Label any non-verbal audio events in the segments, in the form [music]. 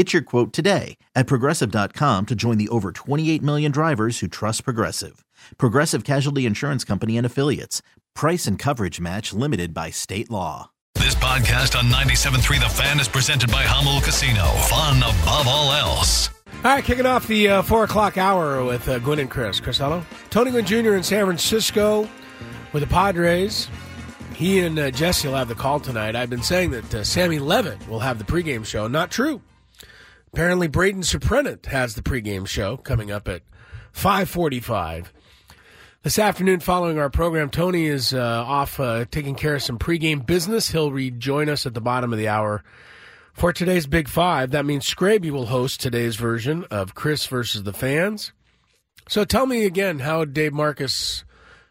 Get your quote today at progressive.com to join the over 28 million drivers who trust Progressive. Progressive Casualty Insurance Company and Affiliates. Price and coverage match limited by state law. This podcast on 97.3 The Fan is presented by Jamul Casino. Fun above all else. All right, kicking off the uh, 4 o'clock hour with uh, Gwynn and Chris. Chris, hello. Tony Gwynn Jr. in San Francisco with the Padres. He and uh, Jesse will have the call tonight. I've been saying that uh, Sammy Levitt will have the pregame show. Not true. Apparently, Braden Suprenant has the pregame show coming up at 545. This afternoon, following our program, Tony is uh, off uh, taking care of some pregame business. He'll rejoin us at the bottom of the hour for today's Big Five. That means Scraby will host today's version of Chris versus the fans. So tell me again how Dave Marcus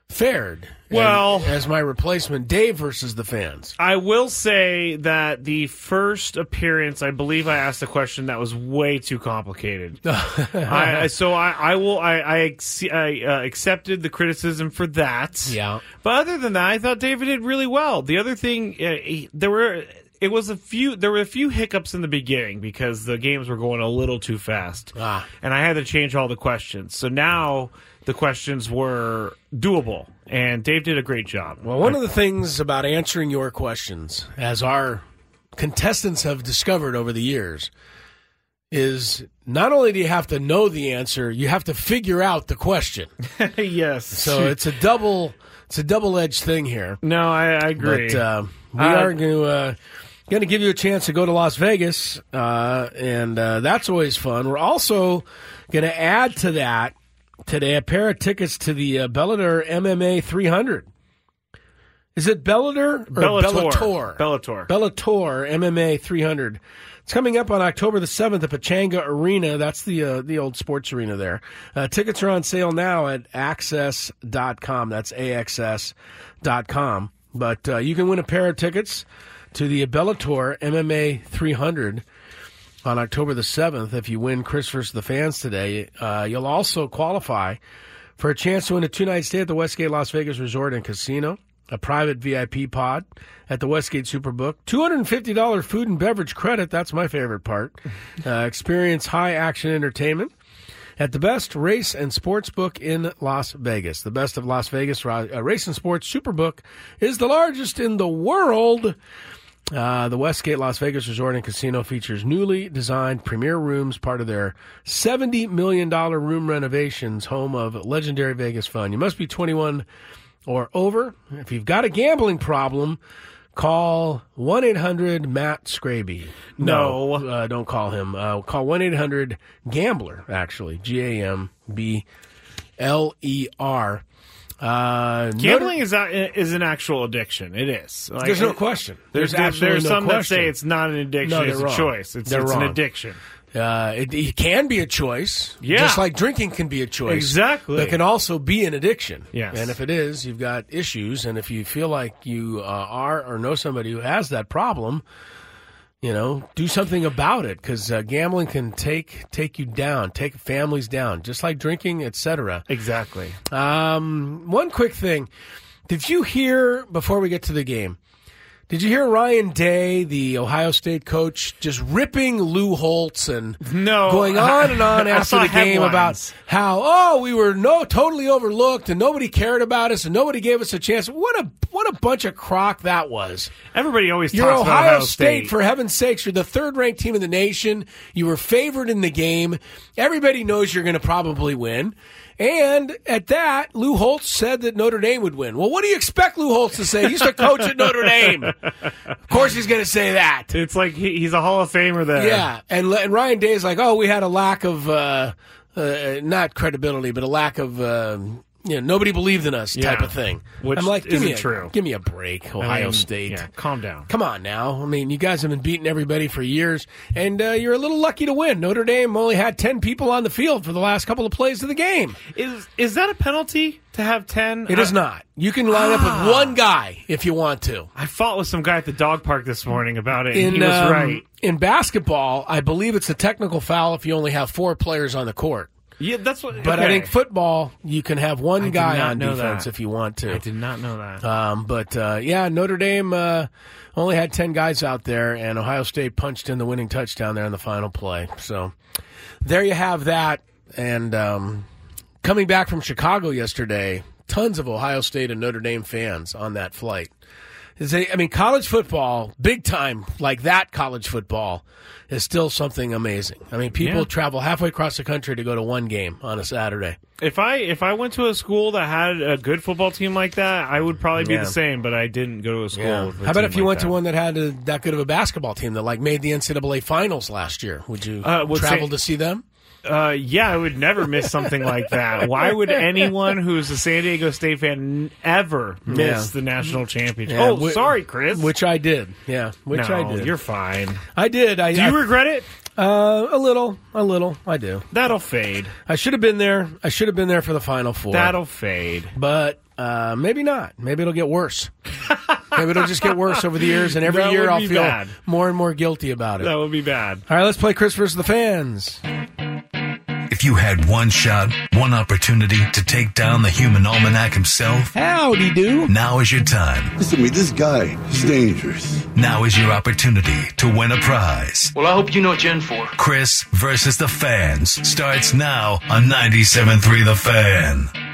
fared. Well- as my replacement, Dave versus the fans. I will say that the first appearance, I believe I asked a question that was way too complicated. [laughs] I, so I, I will, I, I, ex- I uh, accepted the criticism for that. Yeah. But other than that, I thought David did really well. The other thing, uh, he- there were, it was a few, there were a few hiccups in the beginning because the games were going a little too fast. Ah. And I had to change all the questions. So now the questions were doable. And Dave did a great job. Well, one of the things about answering your questions, as our contestants have discovered over the years, is not only do you have to know the answer, you have to figure out the question. [laughs] yes. So it's a double, it's a double edged thing here. No, I, I agree. But uh, we Uh, are going to uh, going to give you a chance to go to Las Vegas, uh, and uh, that's always fun. We're also going to add to that today a pair of tickets to the uh, Bellator MMA 300. Is it Bellator or Bellator. Bellator? Bellator. Bellator MMA 300. It's coming up on October the 7th at Pechanga Arena. That's the uh, the old sports arena there. Uh, tickets are on sale now at access.com. That's AXS.com. But uh, you can win a pair of tickets to the Bellator MMA 300 on October the 7th if you win Chris versus the fans today. Uh, you'll also qualify for a chance to win a two night stay at the Westgate Las Vegas Resort and Casino, a private VIP pod at the Westgate Superbook, $250 food and beverage credit. That's my favorite part. [laughs] Uh, experience high action entertainment at the best race and sports book in Las Vegas. The best of Las Vegas uh, Race and Sports Superbook is the largest in the world. Uh, the Westgate Las Vegas Resort and Casino features newly designed premier rooms, part of their $70 million room renovations, home of legendary Vegas fun. You must be 21 or over. If you've got a gambling problem, call 1 800 Matt Scraby. No. uh, don't call him. Uh, call 1 800 Gambler, actually. G A M B L E R. Uh, Gambling is a, is an actual addiction. It is. Like, There's no question. There's, There's absolutely there's no some that say it's not an addiction. No, it's they're a choice. It's, They're it's an addiction. Uh, it, it can be a choice, Yeah. just like drinking can be a choice. Exactly. but it can also be an addiction. Yes. and if it is, you've got issues, and if you feel like you uh, are or know somebody who has that problem, you know, do something about it because uh, gambling can take take you down, take families down, just like drinking, etc. Exactly. Um, one quick thing: Did you hear before we get to the game? Did you hear Ryan Day, the Ohio State coach, just ripping Lou Holtz and No, going [laughs] on and on after the game about how oh we were no totally overlooked and nobody cared about us and nobody gave us a chance. What a what a bunch of crock that was. Everybody always You're talks Ohio, about Ohio State, State. for heaven's sakes. You're the third ranked team in the nation. You were favored in the game. Everybody knows you're going to probably win. And at that, Lou Holtz said that Notre Dame would win. Well, what do you expect Lou Holtz to say? He used to coach at Notre Dame. Of course, he's going to say that. It's like he, he's a Hall of Famer there. Yeah, and, and Ryan Day is like, oh, we had a lack of uh, uh, not credibility, but a lack of. Uh, you know, nobody believed in us, type Yeah. of thing. Which I'm like, give isn't me a, true. Give me a break, I Ohio mean, State. Yeah, calm down. Come on now. I mean, you guys have been beating everybody for years, and uh, you're a little lucky to win. Notre Dame only had 10 people on the field for the last couple of plays of the game. Is is that a penalty to have ten? It is not. You can line up Ah. with one guy if you want to. I fought with some guy at the dog park this morning about it. and In, he was um, right. in basketball, I believe it's a technical foul if you only have four players on the court. Yeah, that's what. But I think football, you can have one did guy on defense that. if you want to. I did not know that. Um, but uh, yeah, Notre Dame uh, only had ten guys out there, and Ohio State punched in the winning touchdown there in the final play. So there you have that. And um, coming back from Chicago yesterday, tons of Ohio State and Notre Dame fans on that flight. Is they- I mean, college football, big time like that. College football is still something amazing. I mean, people Yeah. travel halfway across the country to go to one game on a Saturday. if I if I went to a school that had a good football team like that, I would probably be Yeah. the same. But I didn't go to a school. with a How about if you like went that. to one that had a, that good of a basketball team that like made the NCAA finals last year? Would you Uh, would travel say- to see them? Uh, yeah, I would never miss something like that. Why would anyone who's a San Diego State fan ever miss Yeah. the national championship? Yeah, oh, whi- sorry, Chris. Which I did. Yeah, which no, I did. You're fine. I did. I, Do you I- regret it? uh, a little, a little. I do. That'll fade. I should have been there. I should have been there for the final four. That'll fade. but uh, maybe not. Maybe it'll get worse. [laughs] maybe it'll just get worse over the years, and every That year I'll feel bad. more and more guilty about it. That would be bad. All right, let's play Chris versus the fans. If you had one shot, one opportunity to take down the human almanac himself, Howdy do. now is your time. Listen to me, this guy is dangerous. Now is your opportunity to win a prize. Well, I hope you know what you're in for. Chris versus the fans starts now on 97.3 The Fan.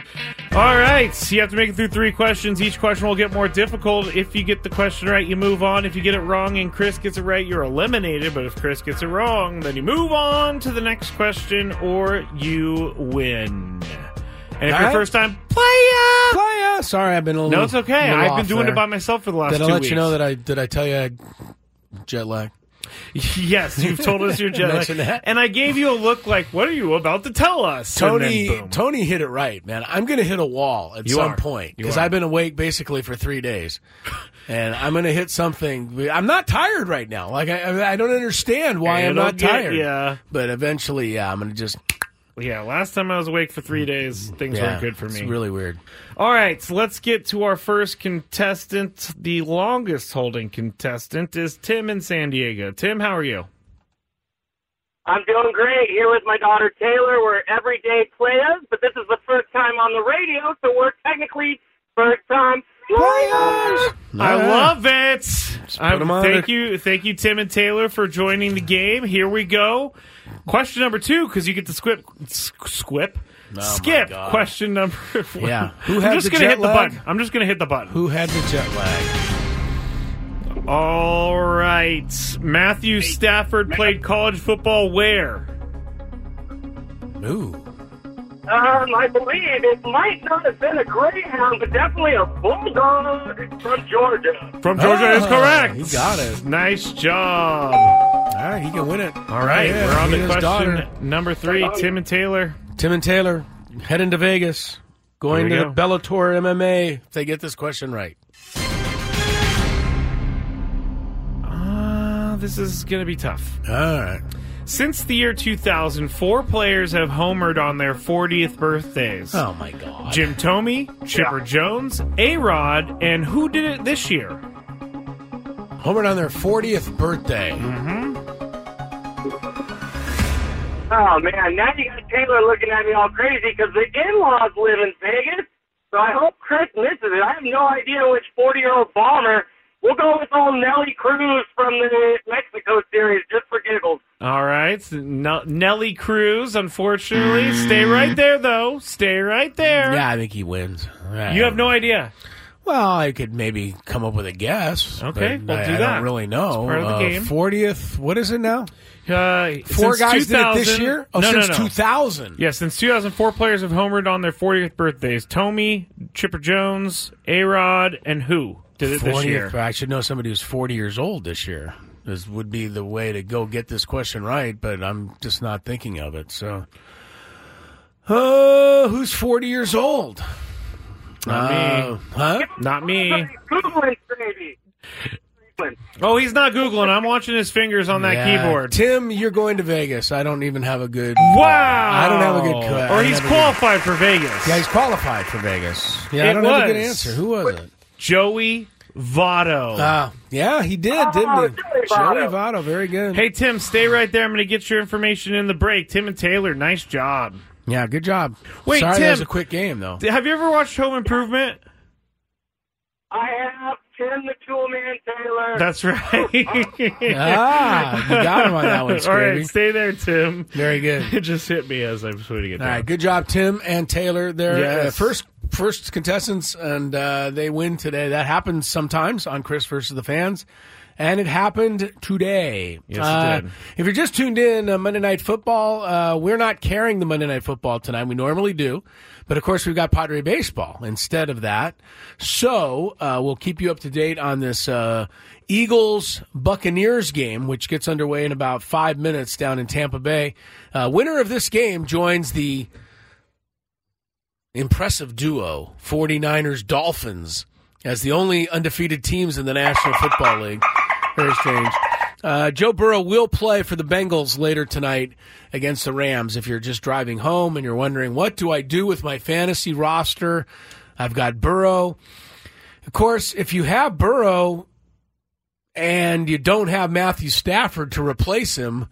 All right, so you have to make it through three questions. Each question will get more difficult. If you get the question right, you move on. If you get it wrong and Chris gets it right, you're eliminated. But if Chris gets it wrong, then you move on to the next question or you win. And if All you're right. first time player, Playa. Sorry, I've been a little. no, it's okay. little I've been doing there. it by myself for the last Did I let weeks. you know that I did? I tell you I jet lag. Yes, you've told us your [laughs] jet. That. and I gave you a look like, "What are you about to tell us?" Tony. Tony hit it right, man. I'm going to hit a wall at You some are. point because. I've been awake basically for three days, [laughs] and I'm going to hit something. I'm not tired right now. Like I, I don't understand why I'm It'll not get tired. ya. but eventually, yeah, I'm going to just yeah, last time I was awake for three days, things yeah, weren't good for me. It's really weird. All right, so let's get to our first contestant. The longest holding contestant is Tim in San Diego. Tim, how are you? I'm doing great here with my daughter Taylor. We're everyday players, but this is the first time on the radio, so we're technically first time players. I All right. love it. I- 'em on thank you, thank you, Tim and Taylor, for joining the game. Here we go. Question number two, because you get to squip, squip, oh, my skip. Question number. [laughs] Yeah. Who I'm just the gonna jet hit the button. I'm just gonna hit the button. Who had the jet lag? All right. Matthew Stafford played college football where? Ooh, Um, I believe it might not have been a Greyhound, but definitely a Bulldog from Georgia. From Georgia is Ah, correct. he got it. Nice job. all right, he can win it. All right, Yeah, we're on he to and his question daughter. number three. Tim and Taylor. Tim and Taylor heading to Vegas, going Here to we the go. Bellator MMA. If they get this question right. Uh, this is going to be tough. All right. Since the year 2000, four players have homered on their 40th birthdays. Oh my God. Jim Thome, Chipper Jones, A-Rod, and who did it this year? Homered on their 40th birthday. Mm-hmm. Oh man, now you got Taylor looking at me all crazy because the in-laws live in Vegas. So I hope Chris misses it. I have no idea which 40-year-old bomber. We'll go with old Nelly Cruz from the Mexico series just for giggles. All right. N- Nelly Cruz, unfortunately. Stay right there, though. Stay right there. Yeah, I think he wins. All right. You have no idea. Well, I could maybe come up with a guess. Okay, but we'll I, do I that. don't really know. It's part of the game. Fortieth. What is it now? Uh, Four since guys did it this year. Oh, no, since no, no. 2000. Yeah, since 2004, players have homered on their 40th birthdays. Thome, Chipper Jones, A Rod, and who did it this year? I should know somebody who's 40 years old this year. This would be the way to go get this question right, but I'm just not thinking of it. So, uh, who's 40 years old? Not me. Uh, Huh? Not me. Googling, baby. Googling. Oh, he's not Googling. I'm watching his fingers on that Yeah. keyboard. Tim, you're going to Vegas. I don't even have a good. Wow. I don't have a good. que- I Or he's have a good- qualified for Vegas. Yeah, he's qualified for Vegas. Yeah, I don't have a good answer. Who was it? Joey Votto. Uh, yeah, he did, didn't he? Oh, Joey Votto. Joey Votto, very good. hey, Tim, stay right there. I'm going to get your information in the break. Tim and Taylor, nice job. Yeah, good job. Wait, Sorry, that Tim. was a quick game though. Have you ever watched Home Improvement? I have Tim the Toolman Taylor. That's right. [laughs] ah, you got him on that one, All Scrappy. right, stay there, Tim. Very good. It [laughs] just hit me as I'm putting it All down. right, good job, Tim and Taylor. They're Yes. uh, first first contestants, and uh, they win today. That happens sometimes on Chris versus the fans, and it happened today. Yes, it Uh, did. If you're just tuned in, uh, Monday Night Football, uh, we're not carrying the Monday Night Football tonight. We normally do, but of course we've got Padre baseball instead of that. So uh, we'll keep you up to date on this. Uh, Eagles Buccaneers game, which gets underway in about five minutes down in Tampa Bay. Uh, winner of this game joins the impressive duo 49ers Dolphins as the only undefeated teams in the National Football League. Very strange. Uh, Joe Burrow will play for the Bengals later tonight against the Rams. If you're just driving home and you're wondering, what do I do with my fantasy roster? I've got Burrow. Of course, if you have Burrow and you don't have Matthew Stafford to replace him,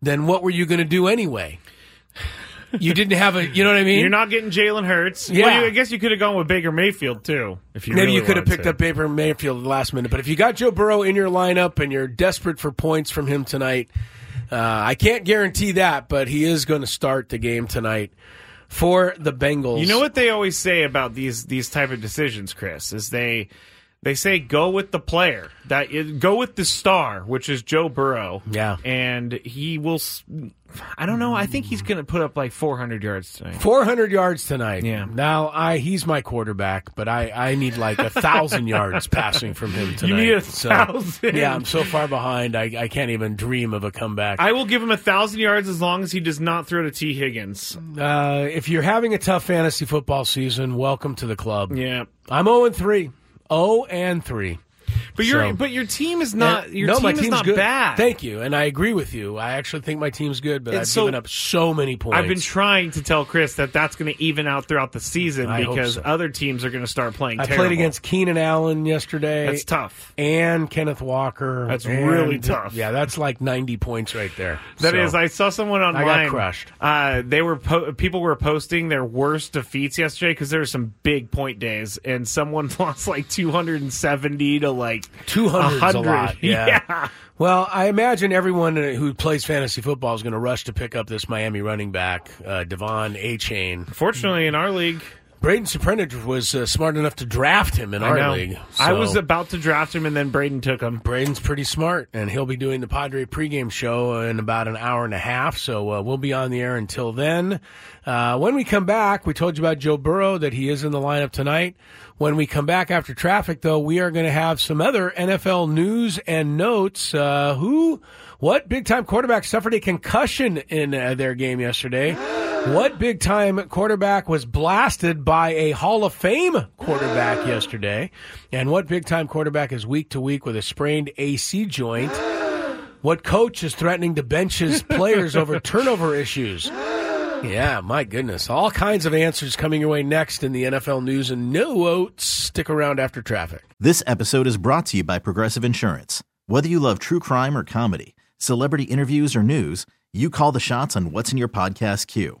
then what were you going to do anyway? You didn't have a, you know what I mean? You're not getting Jalen Hurts. Yeah. Well, you, I guess you could have gone with Baker Mayfield too. If you Maybe really you could have picked to. up Baker Mayfield at the last minute, but if you got Joe Burrow in your lineup and you're desperate for points from him tonight, uh, I can't guarantee that, but he is going to start the game tonight for the Bengals. You know what they always say about these these type of decisions, Chris? Is they they say go with the player that go with the star, which is Joe Burrow. Yeah. and he will. I don't know. I think he's going to put up like 400 yards tonight. 400 yards tonight. Yeah. Now I he's my quarterback, but I, I need like a thousand yards passing from him [laughs] tonight. You need a So, thousand? yeah, I'm so far behind. I, I can't even dream of a comeback. I will give him a thousand yards as long as he does not throw to Tee Higgins. uh, if you're having a tough fantasy football season, welcome to the club. Yeah. I'm 0 and 3. 0 and 3. But your So- but your team is not And- your no, team my is team's not good. bad. Thank you, and I agree with you. I actually think my team's good, but And I've so- given up so many points. I've been trying to tell Chris that that's going to even out throughout the season I because so. other teams are going to start playing. I terrible. played against Keenan Allen yesterday. That's tough. And Kenneth Walker. That's and- really tough. Yeah, that's like 90 points right there. That So, is, I saw someone online. I online. got crushed. Uh, they were po- people were posting their worst defeats yesterday because there were some big point days, and someone [laughs] lost like two hundred and seventy to like 200 a 100. lot. Yeah. [laughs] Yeah. Well, I imagine everyone who plays fantasy football is going to rush to pick up this Miami running back, uh, De'Von Achane. Fortunately, in our league, Braden Suprenage was uh, smart enough to draft him in I our know. league. I was about to draft him, and then Braden took him. Braden's pretty smart, and he'll be doing the Padre pregame show in about an hour and a half. So uh, we'll be on the air until then. Uh, when we come back, we told you about Joe Burrow that he is in the lineup tonight. When we come back after traffic, though, we are going to have some other NFL news and notes. Uh, who, what big time quarterback suffered a concussion in uh, their game yesterday? What big time quarterback was blasted by a Hall of Fame quarterback yesterday? And what big time quarterback is week to week with a sprained AC joint? What coach is threatening to bench his [laughs] players over turnover issues? Yeah, my goodness. All kinds of answers coming your way next in the NFL news and notes. Stick around after traffic. This episode is brought to you by Progressive Insurance. Whether you love true crime or comedy, celebrity interviews or news, you call the shots on what's in your podcast queue.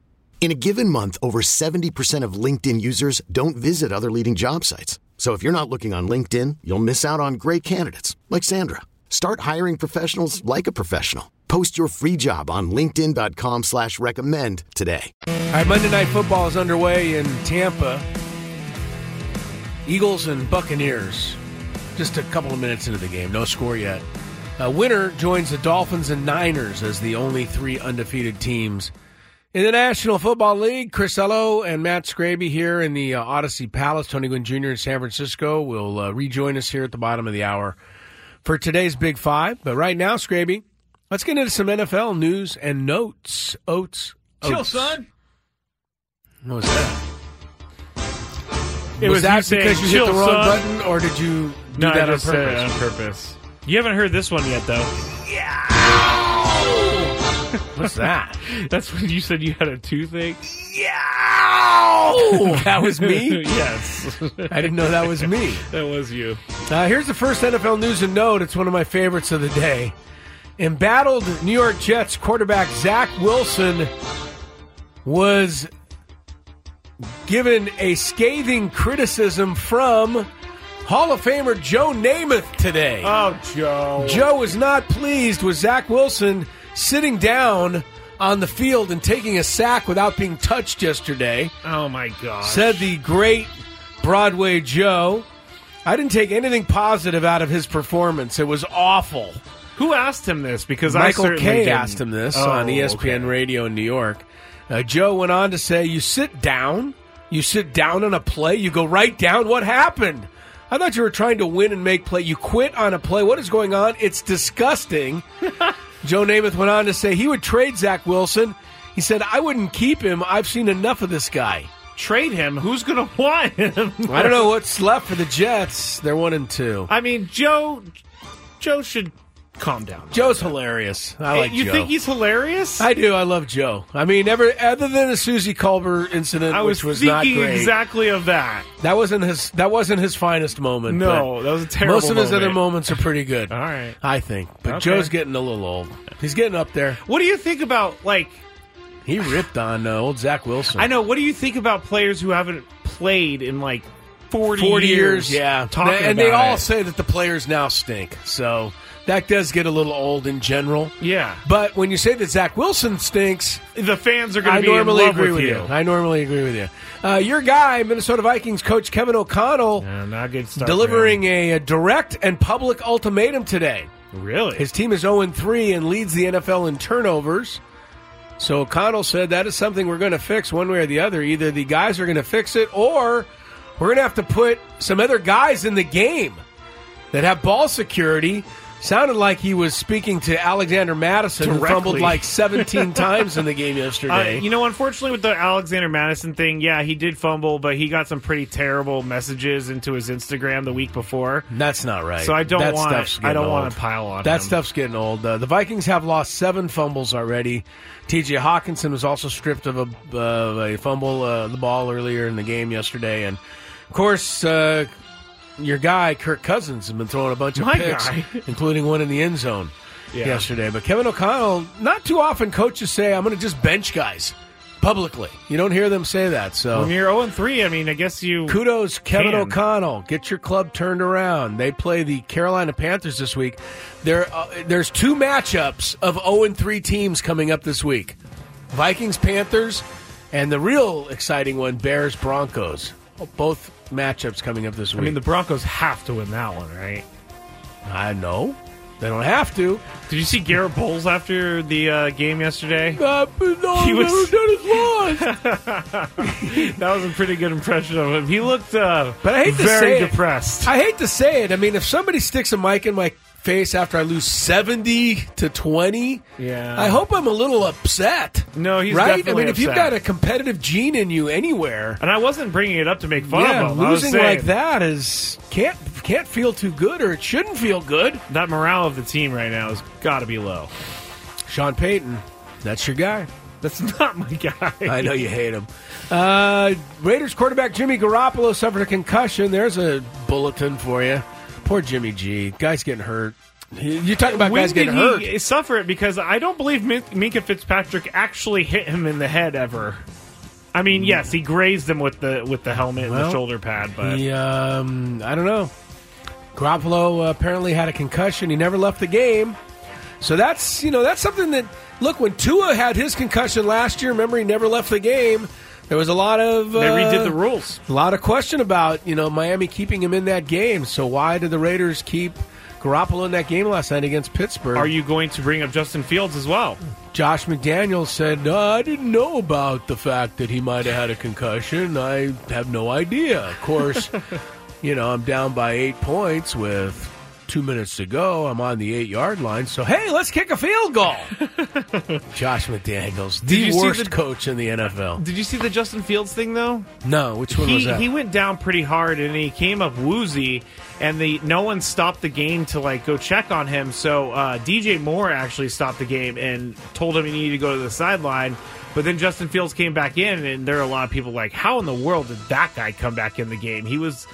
In a given month, over 70% of LinkedIn users don't visit other leading job sites. So if you're not looking on LinkedIn, you'll miss out on great candidates like Sandra. Start hiring professionals like a professional. Post your free job on linkedin.com slash recommend today. All right, Monday Night Football is underway in Tampa. Eagles and Buccaneers. Just a couple of minutes into the game. No score yet. Uh, winner joins the Dolphins and Niners as the only three undefeated teams in the National Football League. Chris Ello and Matt Scraby here in the uh, Audacy Palace. Tony Gwynn Jr. in San Francisco will uh, rejoin us here at the bottom of the hour for today's Big Five. But right now, Scraby, let's get into some NFL news and notes. Oats. Chill, son. What was that? It was, was that you saying, because you hit the wrong son." button, or did you do No, that I on just said it purpose? on purpose. You haven't heard this one yet, though. [laughs] What's that? That's when you said you had a toothache. Yeah, [laughs] that was me. yes, I didn't know that was me. [laughs] that was you. Uh, here's the first NFL news and note. It's one of my favorites of the day. Embattled New York Jets quarterback Zach Wilson was given a scathing criticism from Hall of Famer Joe Namath today. Oh, Joe. Joe was not pleased with Zach Wilson sitting down on the field and taking a sack without being touched yesterday. Oh my God. Said the great Broadway Joe. I didn't take anything positive out of his performance. It was awful. Who asked him this? Because I Michael didn't. asked him this Oh, on ESPN okay. Radio in New York. Uh, Joe went on to say, "You sit down, you sit down on a play, you go right down. What happened? I thought you were trying to win and make play. You quit on a play. What is going on? It's disgusting." [laughs] Joe Namath went on to say he would trade Zach Wilson. He said, "I wouldn't keep him. I've seen enough of this guy." Trade him. Who's going [laughs] to want him? I don't know what's left for the Jets. They're one and two. I mean, Joe. Joe should calm down. Joe's hilarious. I like you Joe. think he's hilarious? I do. I love Joe. I mean, ever other than the Suzy Kolber incident, I was, which was not great. exactly of that. That wasn't his. That wasn't his finest moment. No, that was a terrible Most of his moment. other moments are pretty good. [laughs] All right. I think. But Okay. Joe's getting a little old. He's getting up there. What do you think about like? He ripped on uh, old Zach Wilson. I know. What do you think about players who haven't played in like forty, 40 years, yeah. Talking and they all it. say that the players now stink. So that does get a little old in general. Yeah. But when you say that Zach Wilson stinks, the fans are going to be normally in love agree with you. you. I normally agree with you. Uh, your guy, Minnesota Vikings coach Kevin O'Connell, Yeah, not good start. delivering a, a direct and public ultimatum today. really. His team is 0 3 and leads the NFL in turnovers. So O'Connell said that is something we're going to fix one way or the other. Either the guys are going to fix it or we're going to have to put some other guys in the game that have ball security. Sounded like he was speaking to Alexander Mattison, who fumbled like 17 [laughs] times in the game Uh, yesterday. you know, unfortunately, with the Alexander Mattison thing, yeah, he did fumble, but he got some pretty terrible messages into his Instagram the week before. That's not right. So I don't That want- I don't want to pile on That him. stuff's getting old. Uh, the Vikings have lost seven fumbles already. T.J. Hockenson was also stripped of a, of a fumble, uh, the ball earlier in the game yesterday, and of course, uh, your guy Kirk Cousins has been throwing a bunch of My picks, guy. [laughs] including one in the end zone Yeah. yesterday. But Kevin O'Connell, not too often coaches say, "I'm going to just bench guys." Publicly, you don't hear them say that. So When you're 0 3, I mean, I guess you. Kudos, Kevin Can. O'Connell. Get your club turned around. They play the Carolina Panthers this week. There, uh, there's two matchups of 0 and 3 teams coming up this week: Vikings, Panthers, and the real exciting one, Bears, Broncos. Both matchups coming up this week. I mean, the Broncos have to win that one, right? I know. They don't have to. Did you see Garett Bolles after the uh, game yesterday? Uh, no, He was- [laughs] that was a pretty good impression of him. He looked uh, But I hate to very say it. depressed. I hate to say it. I mean, if somebody sticks a mic in my face after I lose seventy to twenty, Yeah. I hope I'm a little upset. No, he's right. I mean, if you've got a competitive gene in you anywhere, and I wasn't bringing it up to make fun yeah, of him. Losing like that is can't can't feel too good, or it shouldn't feel good. That morale of the team right now has got to be low. Sean Payton, that's your guy. That's [laughs] not my guy. I know you hate him. Uh, Raiders quarterback Jimmy Garoppolo suffered a concussion. There's a bulletin for you. Poor Jimmy G. Guy's getting hurt. You're talking about when guys getting hurt. he suffer it? Because I don't believe Minkah Fitzpatrick actually hit him in the head ever. I mean, yes, he grazed him with the with the helmet and the shoulder pad, but He, um, I don't know. Garoppolo apparently had a concussion. He never left the game. So that's you know that's something that look when Tua had his concussion last year. Remember he never left the game. There was a lot of uh, they redid the rules. A lot of question about you know Miami keeping him in that game. So why did the Raiders keep Garoppolo in that game last night against Pittsburgh? Are you going to bring up Justin Fields as well? Josh McDaniels said, "No, I didn't know about the fact that he might have had a concussion. I have no idea. Of course, [laughs] you know, I'm down by eight points with two minutes to go. I'm on the eight yard line. So, hey, let's kick a field goal. [laughs] Josh McDaniels, the worst the- coach in the NFL. Did you see the Justin Fields thing though? No, which one he, was that? He went down pretty hard and he came up woozy, and the no one stopped the game to like go check on him. So uh, DJ Moore actually stopped the game and told him he needed to go to the sideline. But then Justin Fields came back in, and there are a lot of people like, how in the world did that guy come back in the game? He was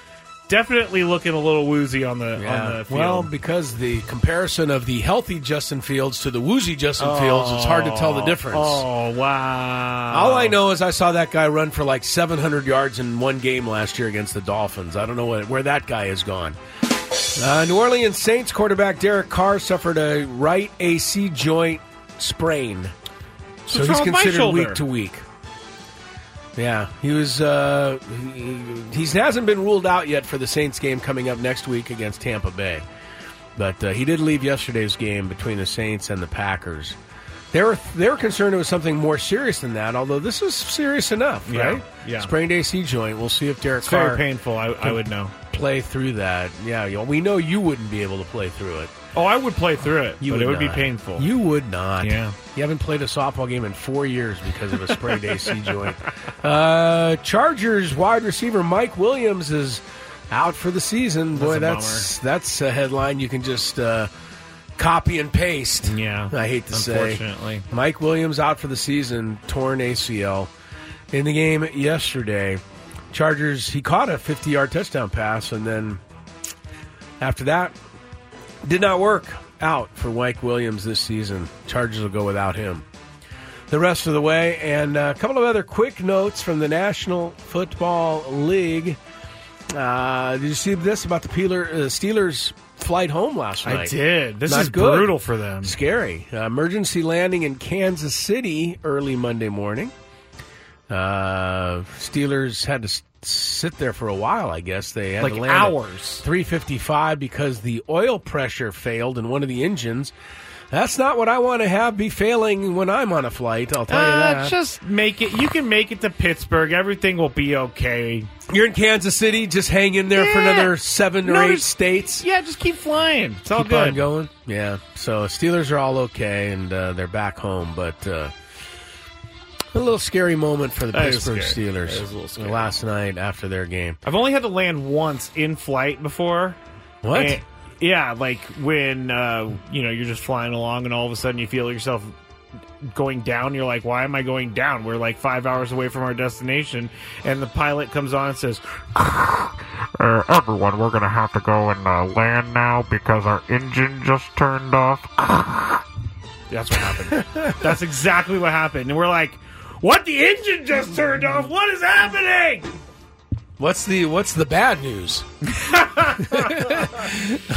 definitely looking a little woozy on the on the field. Well, because the comparison of the healthy Justin Fields to the woozy Justin Fields, it's hard to tell the difference. Oh wow! All I know is I saw that guy run for like 700 yards in one game last year against the Dolphins. I don't know what, where that guy has gone. Uh, New Orleans Saints quarterback Derek Carr suffered a right AC joint sprain, so What's he's wrong with my considered shoulder? week to week. Yeah, he was. Uh, he, he hasn't been ruled out yet for the Saints game coming up next week against Tampa Bay, but uh, he did leave yesterday's game between the Saints and the Packers. They were they were concerned it was something more serious than that. Although this is serious enough, Yeah, right? yeah. Sprained AC joint. We'll see if Derek It's Carr very painful. I, I would know. play through that. Yeah, we know you wouldn't be able to play through it. Oh, I would play through it, You but it would be painful. You would not. Yeah. You haven't played a softball game in four years because of a sprained AC [laughs] joint. Uh, Chargers wide receiver Mike Williams is out for the season. Boy, a that's that's a headline you can just uh, copy and paste. Yeah, I hate to say. unfortunately. Mike Williams out for the season, torn ACL. In the game yesterday, Chargers, he caught a 50 yard touchdown pass, and then after that, did not work out for Mike Williams this season. Chargers will go without him the rest of the way. And a couple of other quick notes from the National Football League. Uh, did you see this about the Peeler, uh, Steelers' flight home last night? I did. This Not is good. brutal for them. Scary. Uh, emergency landing in Kansas City early Monday morning. Uh, Steelers had to sit there for a while. I guess they had Like to land hours. 355 because the oil pressure failed in one of the engines. That's not what I want to have be failing when I'm on a flight. I'll tell you Uh, that. just make it. You can make it to Pittsburgh. Everything will be okay. You're in Kansas City. Just hang in there for another seven or No, eight states. Yeah, just keep flying. It's all keep good. on going. Yeah. So Steelers are all okay and uh, they're back home, but uh, a little scary moment for the That Pittsburgh. Steelers That is a little scary. last night after their game. I've only had to land once in flight before. What? And- yeah, like when uh, you know you're just flying along and all of a sudden you feel yourself going down. You're like, why am I going down? We're like five hours away from our destination, and the pilot comes on and says, [laughs] Uh, everyone, we're gonna have to go and uh, land now because our engine just turned off. [laughs] That's what happened. That's exactly what happened. And we're like, what? The engine just turned off. What is happening? What's the What's the bad news? [laughs]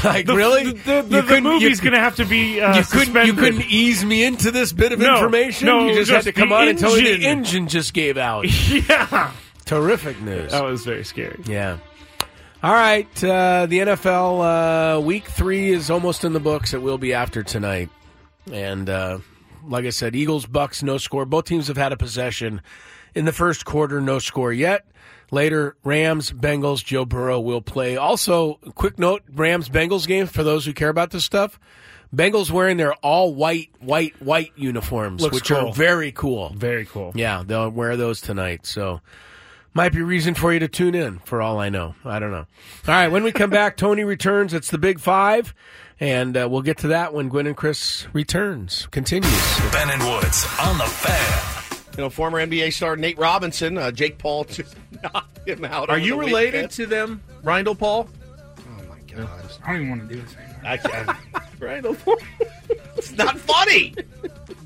like The- really? The, the, the, movie's going to have to be uh, you couldn't you couldn't ease me into this bit of No, information. no, you just, just had to come on and tell me the engine. engine just gave out. [laughs] yeah. Terrific news. That was very scary. Yeah. All right, uh, the NFL uh, week three is almost in the books. It will be after tonight, and uh, like I said, Eagles Bucks no score. Both teams have had a possession in the first quarter, no score yet. Later, Rams Bengals. Joe Burrow will play. Also, quick note: Rams Bengals game for those who care about this stuff. Bengals wearing their all white, white, white uniforms, Looks which cool. are very cool. Very cool. Yeah, they'll wear those tonight. So might be reason for you to tune in for all I know. I don't know. All right, when we come back, [laughs] Tony returns. It's the big five. And uh, we'll get to that when Gwynn and Chris returns. Continues. Ben and Woods on the fan. You know, former NBA star Nate Robinson, uh, Jake Paul just [laughs] knocked him out. Are you related weekend. to them, Rindle Paul? Oh my god! I don't even want to do this anymore. I can't. [laughs] Rindle Paul. [laughs] it's not funny.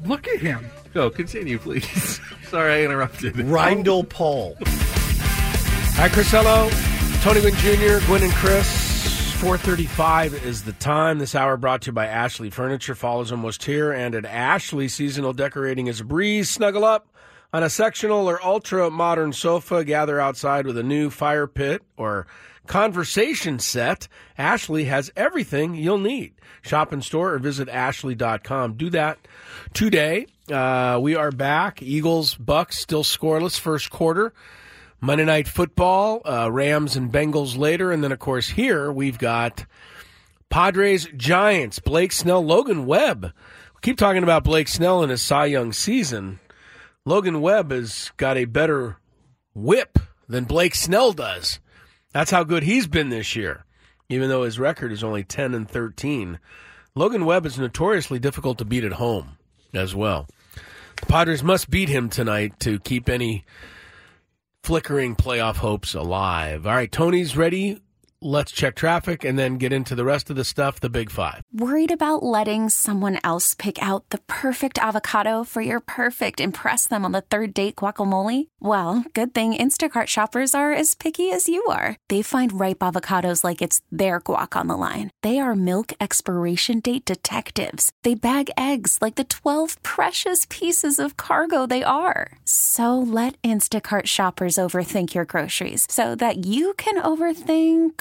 Look at him. Go, continue, please. Sorry, I interrupted. Rindle Paul. Hi, Chris Ello, Tony Gwynn Jr., Gwynn and Chris. 435 is the time. This hour brought to you by Ashley Furniture. Fall is almost here, and at Ashley, seasonal decorating is a breeze. Snuggle up on a sectional or ultra modern sofa. Gather outside with a new fire pit or conversation set. Ashley has everything you'll need. Shop in store or visit ashley.com. Do that today. Uh, we are back. Eagles, Bucks still scoreless first quarter. Monday Night Football, uh, Rams and Bengals later. And then, of course, here we've got Padres, Giants, Blake Snell, Logan Webb. We keep talking about Blake Snell in his Cy Young season. Logan Webb has got a better whip than Blake Snell does. That's how good he's been this year, even though his record is only 10 and 13. Logan Webb is notoriously difficult to beat at home as well. The Padres must beat him tonight to keep any flickering playoff hopes alive. All right, Tony's ready. Let's check traffic and then get into the rest of the stuff, the big five. Worried about letting someone else pick out the perfect avocado for your perfect impress them on the third date guacamole? Well, good thing Instacart shoppers are as picky as you are. They find ripe avocados like it's their guac on the line. They are milk expiration date detectives. They bag eggs like the 12 precious pieces of cargo they are. So let Instacart shoppers overthink your groceries so that you can overthink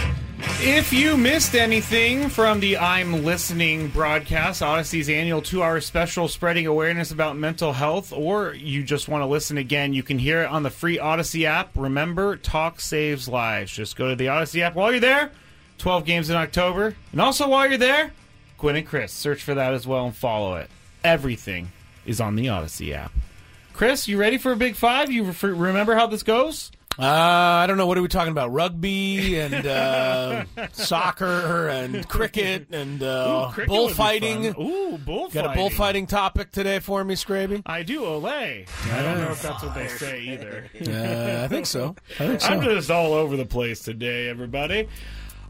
If you missed anything from the I'm Listening broadcast, Audacy's annual two hour special spreading awareness about mental health, or you just want to listen again, you can hear it on the free Audacy app. Remember, talk saves lives. Just go to the Audacy app while you're there. 12 games in October. And also while you're there, Gwynn and Chris. Search for that as well and follow it. Everything is on the Audacy app. Chris, you ready for a big five? You re- remember how this goes? Uh, I don't know. What are we talking about? Rugby and uh, [laughs] soccer and cricket and uh, Ooh, cricket bullfighting. Ooh, bullfighting. Got a bullfighting topic today for me, Scraby? I do, Olay. I don't know if that's what they say either. Uh, I think so. I think so. I'm just all over the place today, everybody.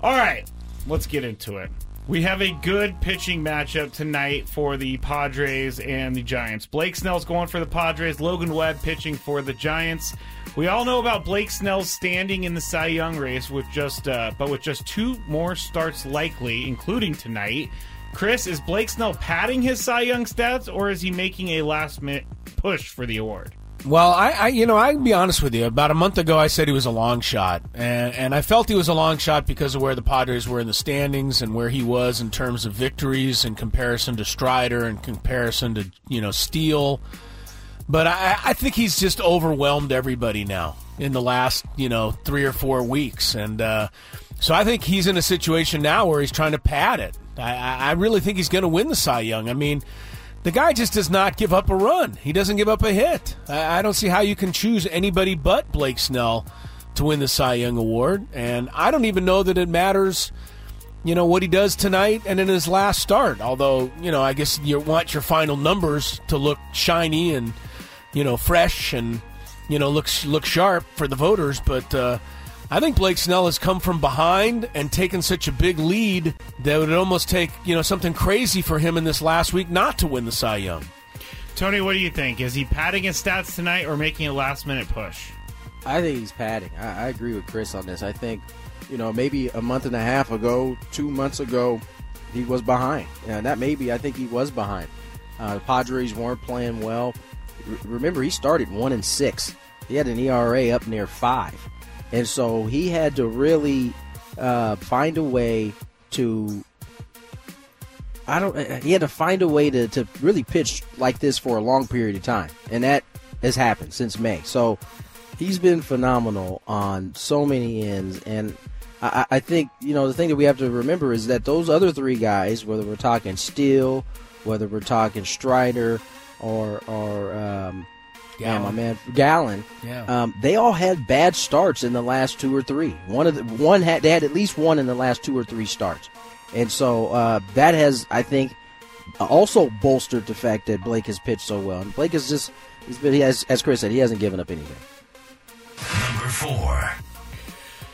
All right, let's get into it. We have a good pitching matchup tonight for the Padres and the Giants. Blake Snell's going for the Padres, Logan Webb pitching for the Giants. We all know about Blake Snell's standing in the Cy Young race with just uh, but with just two more starts likely, including tonight. Chris, is Blake Snell padding his Cy Young stats or is he making a last minute push for the award? Well, I, I, you know, I can be honest with you. About a month ago, I said he was a long shot, and and I felt he was a long shot because of where the Padres were in the standings and where he was in terms of victories in comparison to Strider, in comparison to you know Steele. But I, I think he's just overwhelmed everybody now in the last you know three or four weeks, and uh, so I think he's in a situation now where he's trying to pad it. I, I really think he's going to win the Cy Young. I mean the guy just does not give up a run. He doesn't give up a hit. I, I don't see how you can choose anybody but Blake Snell to win the Cy Young Award. And I don't even know that it matters, you know, what he does tonight and in his last start. Although, you know, I guess you want your final numbers to look shiny and, you know, fresh and, you know, looks look sharp for the voters. But, uh, I think Blake Snell has come from behind and taken such a big lead that it would almost take you know something crazy for him in this last week not to win the Cy Young. Tony, what do you think? Is he padding his stats tonight or making a last minute push? I think he's padding. I, I agree with Chris on this. I think you know maybe a month and a half ago, two months ago, he was behind, and that maybe I think he was behind. Uh, the Padres weren't playing well. Remember, he started one and six. He had an ERA up near five. And so he had to really uh, find a way to. I don't. uh, He had to find a way to, to really pitch like this for a long period of time, and that has happened since May. So he's been phenomenal on so many ends, and I, I think you know the thing that we have to remember is that those other three guys, whether we're talking Steele, whether we're talking Strider, or or um, yeah, my man Gallen. Yeah. Um, they all had bad starts in the last two or three. One of the one had they had at least one in the last two or three starts, and so uh, that has I think also bolstered the fact that Blake has pitched so well. And Blake has just he's been he has as Chris said he hasn't given up anything. Number four.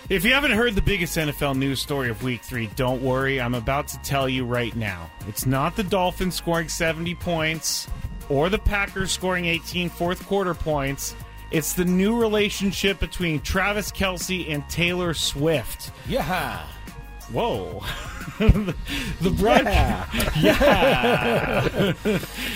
If you haven't heard the biggest NFL news story of week three, don't worry. I'm about to tell you right now. It's not the Dolphins scoring 70 points or the Packers scoring 18 fourth quarter points. It's the new relationship between Travis Kelce and Taylor Swift. Yeah. Whoa. [laughs] the broadcast. [laughs] Yeah.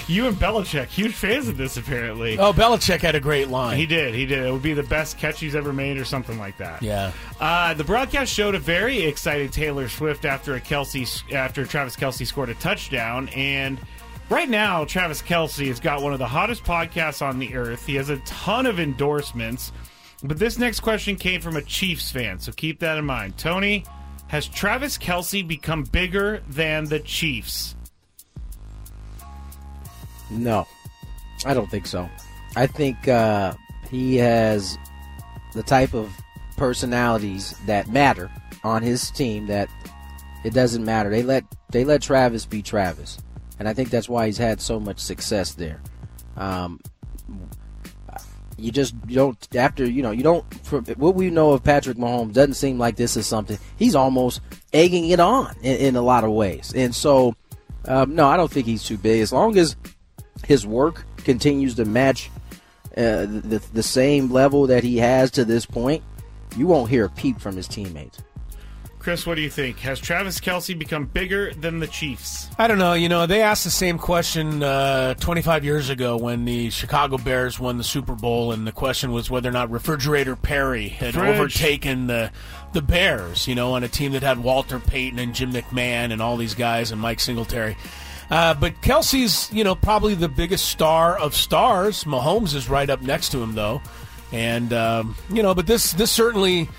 you and Belichick, huge fans of this, apparently. Oh, Belichick had a great line. He did. He did. It would be the best catch he's ever made, or something like that. Yeah. Uh, the broadcast showed a very excited Taylor Swift after a Kelce after Travis Kelce scored a touchdown, and right now Travis Kelce has got one of the hottest podcasts on the earth. He has a ton of endorsements. But this next question came from a Chiefs fan, so keep that in mind. Tony, has Travis Kelce become bigger than the Chiefs? No, I don't think so. I think uh, he has the type of personalities that matter on his team. That it doesn't matter. They let they let Travis be Travis, and I think that's why he's had so much success there. Um, you just you don't after you know you don't what we know of Patrick Mahomes doesn't seem like this is something he's almost egging it on in, in a lot of ways, and so um, no, I don't think he's too big as long as his work continues to match uh, the the same level that he has to this point. You won't hear a peep from his teammates. Chris, what do you think? Has Travis Kelce become bigger than the Chiefs? I don't know. You know, they asked the same question uh, 25 years ago when the Chicago Bears won the Super Bowl, and the question was whether or not Refrigerator Perry had Fridge. overtaken the the Bears. You know, on a team that had Walter Payton and Jim McMahon and all these guys and Mike Singletary. Uh, but Kelce's, you know, probably the biggest star of stars. Mahomes is right up next to him, though, and um, you know, but this this certainly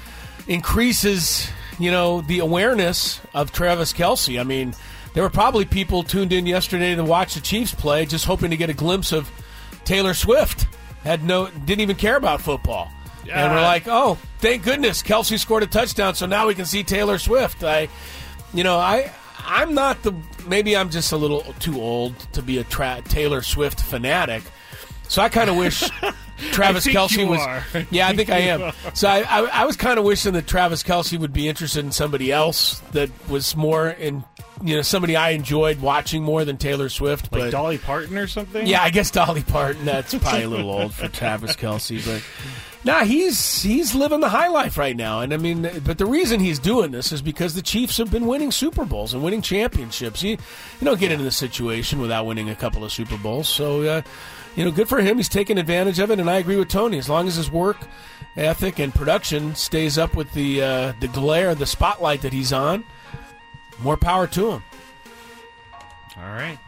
increases, you know, the awareness of Travis Kelce. I mean, there were probably people tuned in yesterday to watch the Chiefs play, just hoping to get a glimpse of Taylor Swift. Had no, didn't even care about football, and we're like, oh, thank goodness Kelce scored a touchdown, so now we can see Taylor Swift. I, you know, I. I'm not the. Maybe I'm just a little too old to be a tra- Taylor Swift fanatic. So I kind of wish [laughs] Travis Kelce was. are. [laughs] Yeah, I think I am. So I, I, I was kind of wishing that Travis Kelce would be interested in somebody else that was more in, you know, somebody I enjoyed watching more than Taylor Swift. Like but Dolly Parton or something? yeah, I guess Dolly Parton. That's [laughs] probably a little old for Travis Kelce, but nah, he's he's living the high life right now. And I mean, but the reason he's doing this is because the Chiefs have been winning Super Bowls and winning championships. You you don't get into this situation without winning a couple of Super Bowls. So. Uh, you know, good for him. He's taking advantage of it, and I agree with Tony. As long as his work ethic and production stays up with the uh, the glare, the spotlight that he's on, more power to him. All right.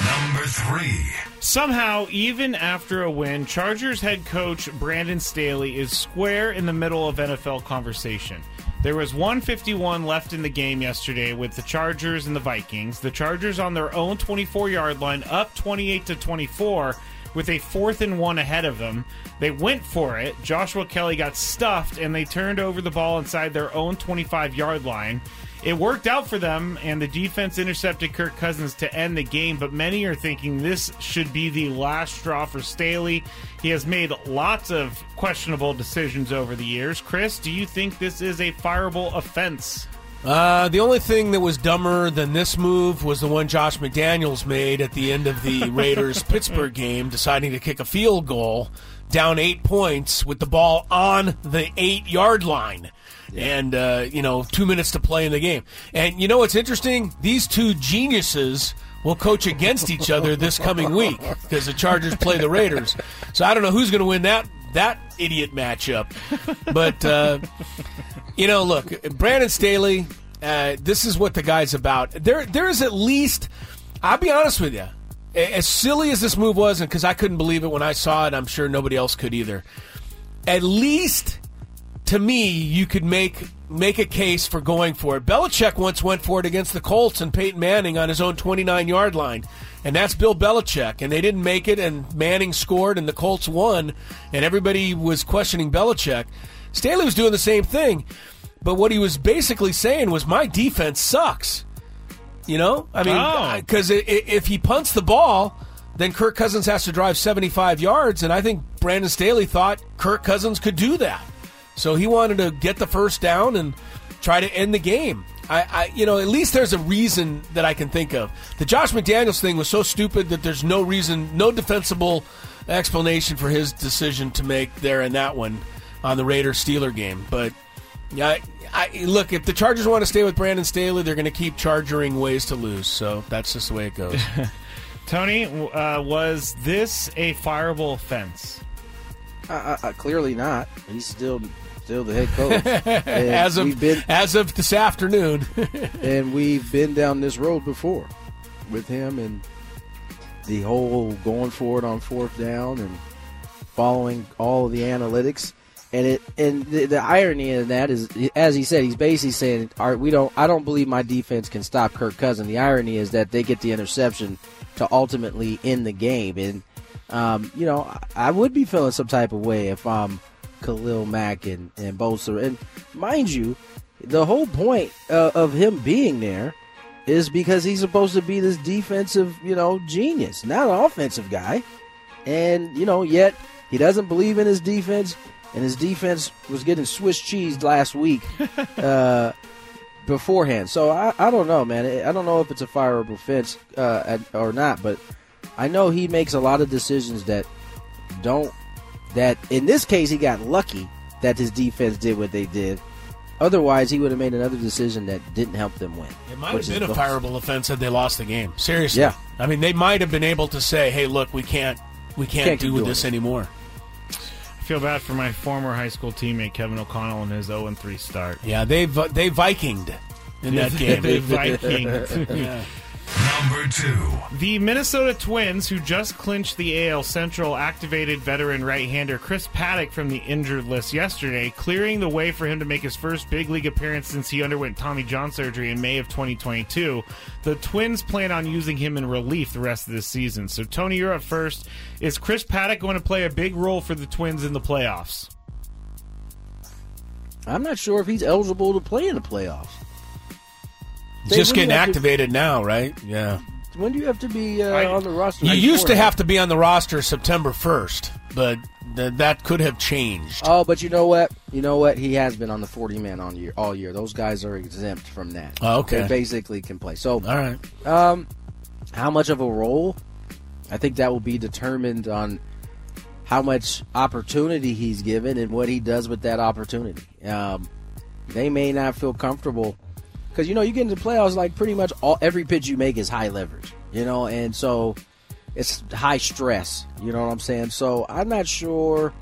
Number three. Somehow, even after a win, Chargers head coach Brandon Staley is square in the middle of NFL conversation. There was 151 left in the game yesterday with the Chargers and the Vikings. The Chargers on their own 24-yard line, up 28 to 24, with a fourth and one ahead of them. They went for it. Joshua Kelley got stuffed, and they turned over the ball inside their own 25-yard line. It worked out for them, and the defense intercepted Kirk Cousins to end the game. But many are thinking this should be the last straw for Staley. He has made lots of questionable decisions over the years. Chris, do you think this is a fireable offense? Uh, the only thing that was dumber than this move was the one Josh McDaniels made at the end of the [laughs] Raiders Pittsburgh game, deciding to kick a field goal down eight points with the ball on the eight yard line. And, uh, you know, two minutes to play in the game. And you know what's interesting? These two geniuses will coach against each other [laughs] this coming week because the Chargers play the Raiders. So I don't know who's going to win that that idiot matchup. But uh, you know, look, Brandon Staley. Uh, this is what the guy's about. There, there is at least. I'll be honest with you. As silly as this move was, and because I couldn't believe it when I saw it, I'm sure nobody else could either. At least to me, you could make make a case for going for it. Belichick once went for it against the Colts and Peyton Manning on his own 29 yard line, and that's Bill Belichick. And they didn't make it, and Manning scored, and the Colts won, and everybody was questioning Belichick. Staley was doing the same thing, but what he was basically saying was, "My defense sucks." You know, I Oh. mean, because if he punts the ball, then Kirk Cousins has to drive 75 yards, and I think Brandon Staley thought Kirk Cousins could do that. So he wanted to get the first down and try to end the game. I, I, you know, at least there's a reason that I can think of. The Josh McDaniels thing was so stupid that there's no reason, no defensible explanation for his decision to make there in that one on the Raiders Steeler game. But yeah, I, I, look, if the Chargers want to stay with Brandon Staley, they're going to keep charging ways to lose. So that's just the way it goes. [laughs] Tony, uh, was this a fireable offense? Uh, uh, clearly not. He's still still the head coach. [laughs] As of been, as of this afternoon. [laughs] and we've been down this road before with him and the whole going for it on fourth down and following all of the analytics. And it and the, the irony in that is, as he said, he's basically saying, "All right, we don't. I don't believe my defense can stop Kirk Cousin." The irony is that they get the interception to ultimately end the game, and um, you know, I, I would be feeling some type of way if I'm Khalil Mack and and Bosa. And mind you, the whole point uh, of him being there is because he's supposed to be this defensive, you know, genius, not an offensive guy. And you know, yet he doesn't believe in his defense, and his defense was getting Swiss cheese last week [laughs] uh, beforehand. So I, I don't know, man. I don't know if it's a fireable offense uh, or not, but I know he makes a lot of decisions that don't. That in this case, he got lucky that his defense did what they did. Otherwise, he would have made another decision that didn't help them win. It might have been a the- fireable offense had they lost the game. Seriously. Yeah. I mean, they might have been able to say, "Hey, look, we can't, we can't, Can't do doing this it." anymore." I feel bad for my former high school teammate Kevin O'Connell and his 0 3 start. Yeah, they vi- they Vikinged in [laughs] that game. they Vikinged. [laughs] Yeah. Number two. The Minnesota Twins, who just clinched the AL Central, activated veteran right-hander Chris Paddack from the injured list yesterday, clearing the way for him to make his first big league appearance since he underwent Tommy John surgery in May of 2022. The Twins plan on using him in relief the rest of this season. So, Tony, you're up first. Is Chris Paddack going to play a big role for the Twins in the playoffs? I'm not sure if he's eligible to play in the playoffs. They Just really getting have to- activated now, right? Yeah. when do you have to be uh, on the roster? You used to have to be on the roster September 1st, but th- that could have changed. Oh, but you know what? You know what? He has been on the 40 man on year all year. Those guys are exempt from that. Oh, okay. They basically can play. So, all right. Um, how much of a role? I think that will be determined on how much opportunity he's given and what he does with that opportunity. Um, they may not feel comfortable because you know you get into playoffs like pretty much all every pitch you make is high leverage, you know, and so it's high stress. You know what I'm saying? So I'm not sure.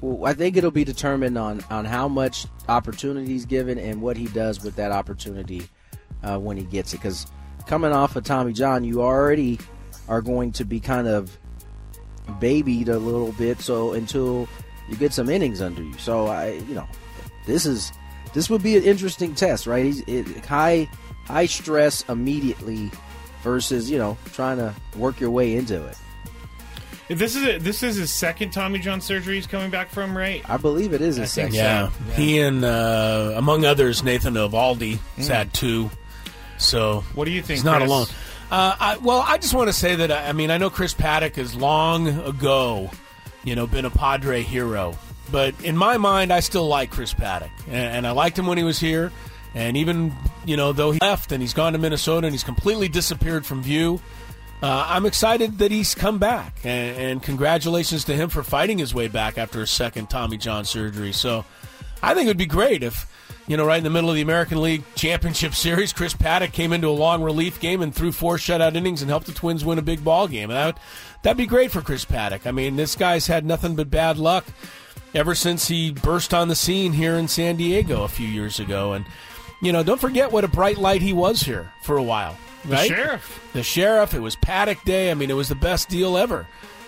Well, I think it'll be determined on on how much opportunity he's given and what he does with that opportunity uh, when he gets it. Because coming off of Tommy John, you already are going to be kind of babied a little bit. So until you get some innings under you, so I, you know, this is this would be an interesting test, right? He's it, high high stress immediately versus you know trying to work your way into it. This is a, this is his second Tommy John surgery he's coming back from, right? I believe it is his I think second. Yeah. He and, uh, among others, Nathan Eovaldi has Mm. had two. So What do you think, He's not Chris? alone. Uh, I, well, I just want to say that I mean I know Chris Paddack has long ago, you know, been a Padre hero, but in my mind, I still like Chris Paddack, and, I liked him when he was here, and even you know though he left and he's gone to Minnesota and he's completely disappeared from view. Uh, I'm excited that he's come back, and, and congratulations to him for fighting his way back after a second Tommy John surgery. So, I think it would be great if, you know, right in the middle of the American League Championship [laughs] Series, Chris Paddack came into a long relief game and threw four shutout innings and helped the Twins win a big ball game. And that would, that'd be great for Chris Paddack. I mean, this guy's had nothing but bad luck ever since he burst on the scene here in San Diego a few years ago. And, you know, don't forget what a bright light he was here for a while. The sheriff. The sheriff. It was Paddack Day. I mean, it was the best deal ever.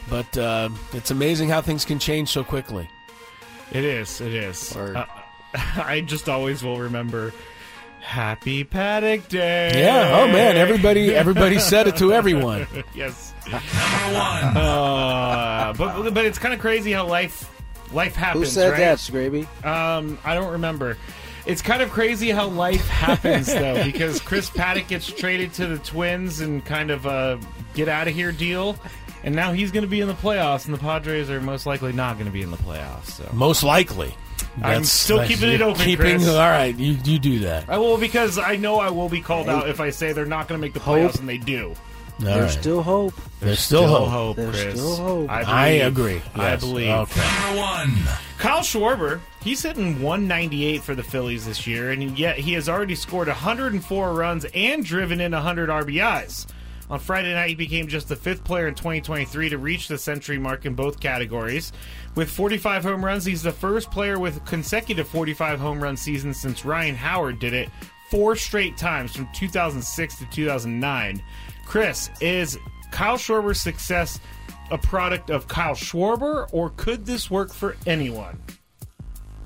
But uh, it's amazing how things can change so quickly. It is. It is. Uh, [laughs] I just always will remember. Happy Paddack Day. Yeah. Oh man, everybody everybody said it to [laughs] everyone. yes. Number one. [laughs] Uh, but but it's kind of crazy how life life happens. Who said right? that, Scraby? Um, I don't remember. It's kind of crazy how life happens [laughs] though, because Chris Paddack gets traded to the Twins and kind of a get out of here deal, and now he's going to be in the playoffs, and the Padres are most likely not going to be in the playoffs. So Most likely. I'm still keeping it open. Keeping Chris. all right. You you do that. I will because I know I will be called out if I say they're not going to make the playoffs, Hope. and they do. All There's right. still hope. There's still hope. There's Chris. still hope. I, I believe. agree. I believe. Okay. Number one. Kyle Schwarber, he's hitting 198 for the Phillies this year, and yet he has already scored 104 runs and driven in 100 RBIs. On Friday night, he became just the fifth player in 2023 to reach the century mark in both categories. With 45 home runs, he's the first player with consecutive 45 home run seasons since Ryan Howard did it four straight times from 2006 to 2009. Chris, is Kyle Schwarber's success a product of Kyle Schwarber, or could this work for anyone?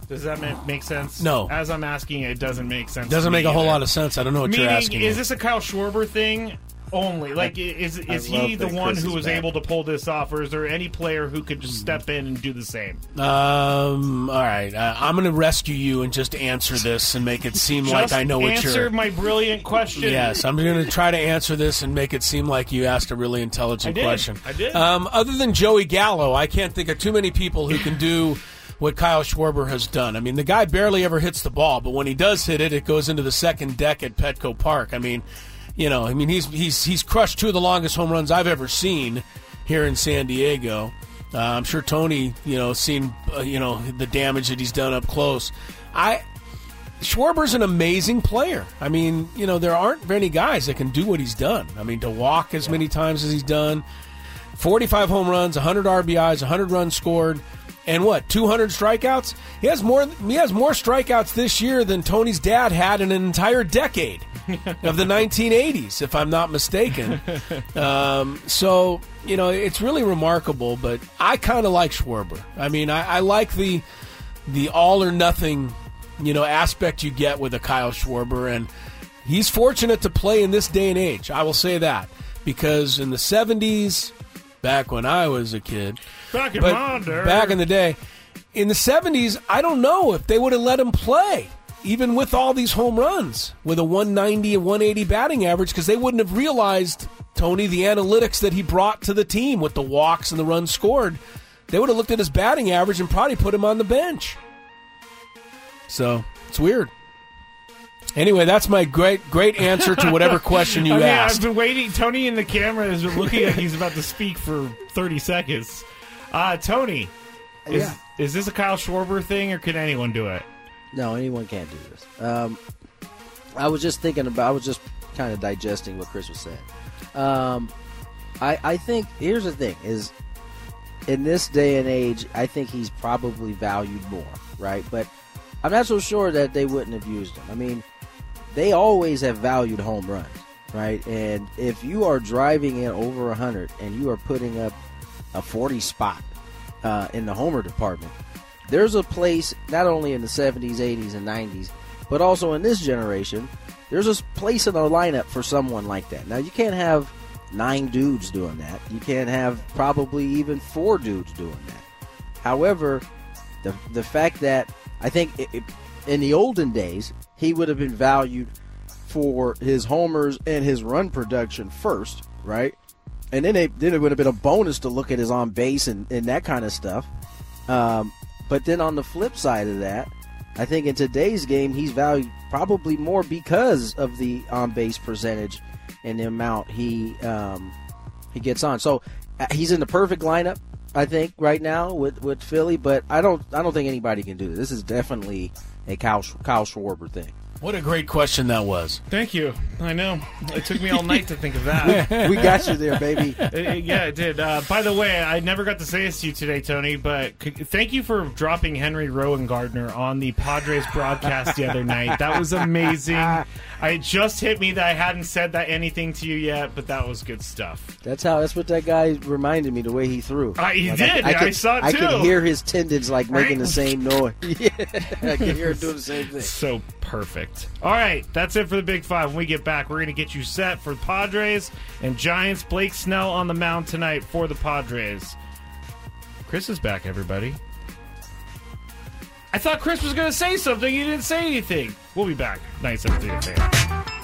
Does that ma- make sense? No. As I'm asking, it doesn't make sense. Doesn't make a whole lot of sense. I don't know what Meaning, you're asking. is this a Kyle Schwarber thing only? Like, i- is I is he the one Chris who is was back. able to pull this off, or is there any player who could just step in and do the same? Um. All right. Uh, I'm going to rescue you and just answer this and make it seem like I know what you're. Answer my brilliant question. Yes, I'm going to try to answer this and make it seem like you asked a really intelligent I question. I did. Um, other than Joey Gallo, I can't think of too many people who can do what Kyle Schwarber has done. I mean, the guy barely ever hits the ball, but when he does hit it, it goes into the second deck at Petco Park. I mean, you know, I mean, he's he's he's crushed two of the longest home runs I've ever seen here in San Diego. Uh, I'm sure Tony, you know, seen uh, you know the damage that he's done up close. I Schwarber's an amazing player. I mean, you know, there aren't many guys that can do what he's done. I mean, to walk as many times as he's done, 45 home runs, 100 RBIs, 100 runs scored, and what? 200 strikeouts? He has more he has more strikeouts this year than Tony's dad had in an entire decade [laughs] of the 1980s, if I'm not mistaken. [laughs] Um, so, you know, it's really remarkable, but I kind of like Schwarber. I mean, I, I like the the all or nothing, you know, aspect you get with a Kyle Schwarber, and he's fortunate to play in this day and age. I will say that because in the '70s, back when I was a kid, Back in back in the day, in the '70s, I don't know if they would have let him play. Even with all these home runs, with a 190 and 180 batting average, because they wouldn't have realized Tony, the analytics that he brought to the team with the walks and the runs scored, they would have looked at his batting average and probably put him on the bench. So it's weird. Anyway, that's my great great answer to whatever [laughs] question you I mean, asked. I've been waiting. Tony in the camera is looking like he's about to speak for 30 seconds. Uh, Tony, is, Yeah. is this a Kyle Schwarber thing or can anyone do it? No, anyone can't do this. Um, I was just thinking about. I was just kind of digesting what Chris was saying. Um, I I think here's the thing: is in this day and age, I think he's probably valued more, right? But I'm not so sure that they wouldn't have used him. I mean, they always have valued home runs, right? And if you are driving in over 100 and you are putting up a 40 spot uh, in the homer department, there's a place not only in the 70s, 80s, and 90s, but also in this generation. There's a place in the lineup for someone like that. Now you can't have nine dudes doing that. You can't have probably even four dudes doing that. However, the the fact that I think it, it, in the olden days he would have been valued for his homers and his run production first, right? And then, they, then it would have been a bonus to look at his on base and, and that kind of stuff. Um, but then on the flip side of that, I think in today's game he's valued probably more because of the on base percentage and the amount he um, he gets on. So uh, he's in the perfect lineup, I think, right now with, with Philly. But I don't I don't think anybody can do this. This is definitely a Kyle Kyle Schwarber thing. What a great question that was. Thank you. I know. It took me all [laughs] night to think of that. [laughs] we got you there, baby. [laughs] It- it- yeah, it did. Uh, by the way, I never got to say this to you today, Tony, but c- thank you for dropping Henry Rowengartner on the Padres broadcast the other night. That was amazing. I just hit me that I hadn't said that anything to you yet, but that was good stuff. That's how. That's what that guy reminded me. The way he threw. Uh, he Like, did. I could, saw it I could hear his tendons like making the same noise. yeah, I could hear him doing the same thing. So perfect. All right, that's it for the Big Five. When we get back, we're going to get you set for the Padres and Giants. Blake Snell on the mound tonight for the Padres. Chris is back, everybody. I thought Chris was going to say something. He didn't say anything. We'll be back. Nice everything fan.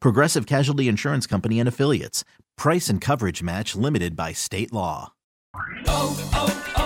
Progressive Casualty Insurance Company and Affiliates. Price and coverage match limited by state law. Oh, oh, oh.